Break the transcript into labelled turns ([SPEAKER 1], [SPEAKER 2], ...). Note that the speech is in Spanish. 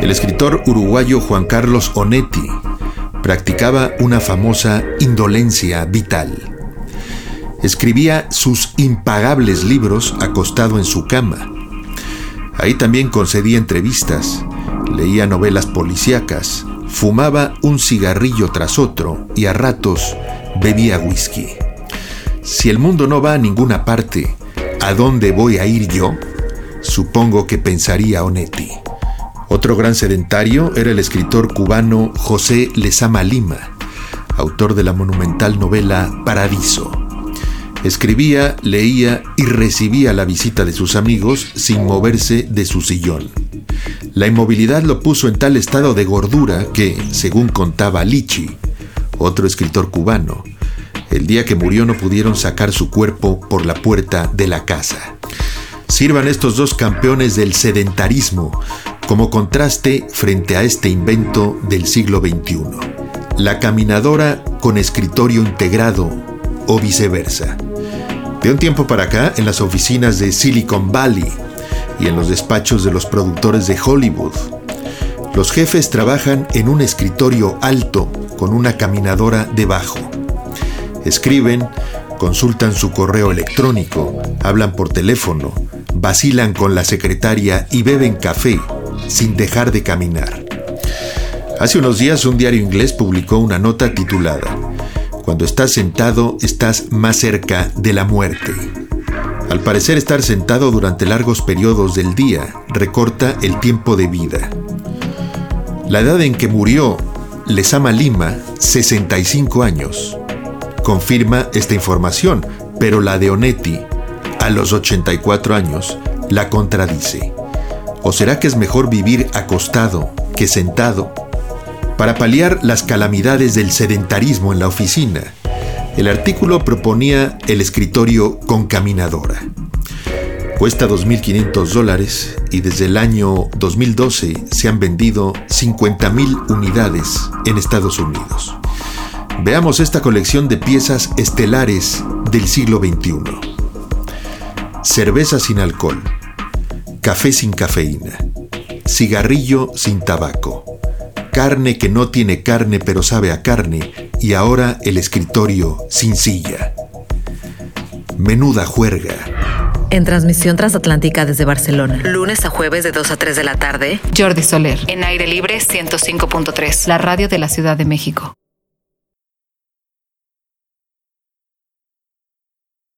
[SPEAKER 1] El escritor uruguayo Juan Carlos Onetti practicaba una famosa indolencia vital. Escribía sus impagables libros acostado en su cama. Ahí también concedía entrevistas, leía novelas policíacas, fumaba un cigarrillo tras otro y a ratos bebía whisky. Si el mundo no va a ninguna parte, ¿a dónde voy a ir yo? Supongo que pensaría Onetti. Otro gran sedentario era el escritor cubano José Lezama Lima, autor de la monumental novela Paradiso. Escribía, leía y recibía la visita de sus amigos sin moverse de su sillón. La inmovilidad lo puso en tal estado de gordura que, según contaba Lichi, otro escritor cubano, el día que murió no pudieron sacar su cuerpo por la puerta de la casa. Sirvan estos dos campeones del sedentarismo como contraste frente a este invento del siglo XXI. La caminadora con escritorio integrado o viceversa. De un tiempo para acá, en las oficinas de Silicon Valley y en los despachos de los productores de Hollywood, los jefes trabajan en un escritorio alto con una caminadora debajo. Escriben, consultan su correo electrónico, hablan por teléfono, vacilan con la secretaria y beben café sin dejar de caminar. Hace unos días un diario inglés publicó una nota titulada Cuando estás sentado estás más cerca de la muerte. Al parecer estar sentado durante largos periodos del día recorta el tiempo de vida. La edad en que murió Lesama Lima, 65 años, confirma esta información, pero la de Onetti, a los 84 años, la contradice. ¿O será que es mejor vivir acostado que sentado? Para paliar las calamidades del sedentarismo en la oficina, el artículo proponía el escritorio con caminadora. Cuesta 2.500 dólares y desde el año 2012 se han vendido 50.000 unidades en Estados Unidos. Veamos esta colección de piezas estelares del siglo XXI. Cerveza sin alcohol, café sin cafeína, cigarrillo sin tabaco, carne que no tiene carne pero sabe a carne y ahora el escritorio sin silla. Menuda juerga.
[SPEAKER 2] En transmisión transatlántica desde Barcelona. Lunes a jueves de 2 a 3 de la tarde.
[SPEAKER 3] Jordi Soler.
[SPEAKER 2] En aire libre 105.3.
[SPEAKER 3] La radio de la Ciudad de México.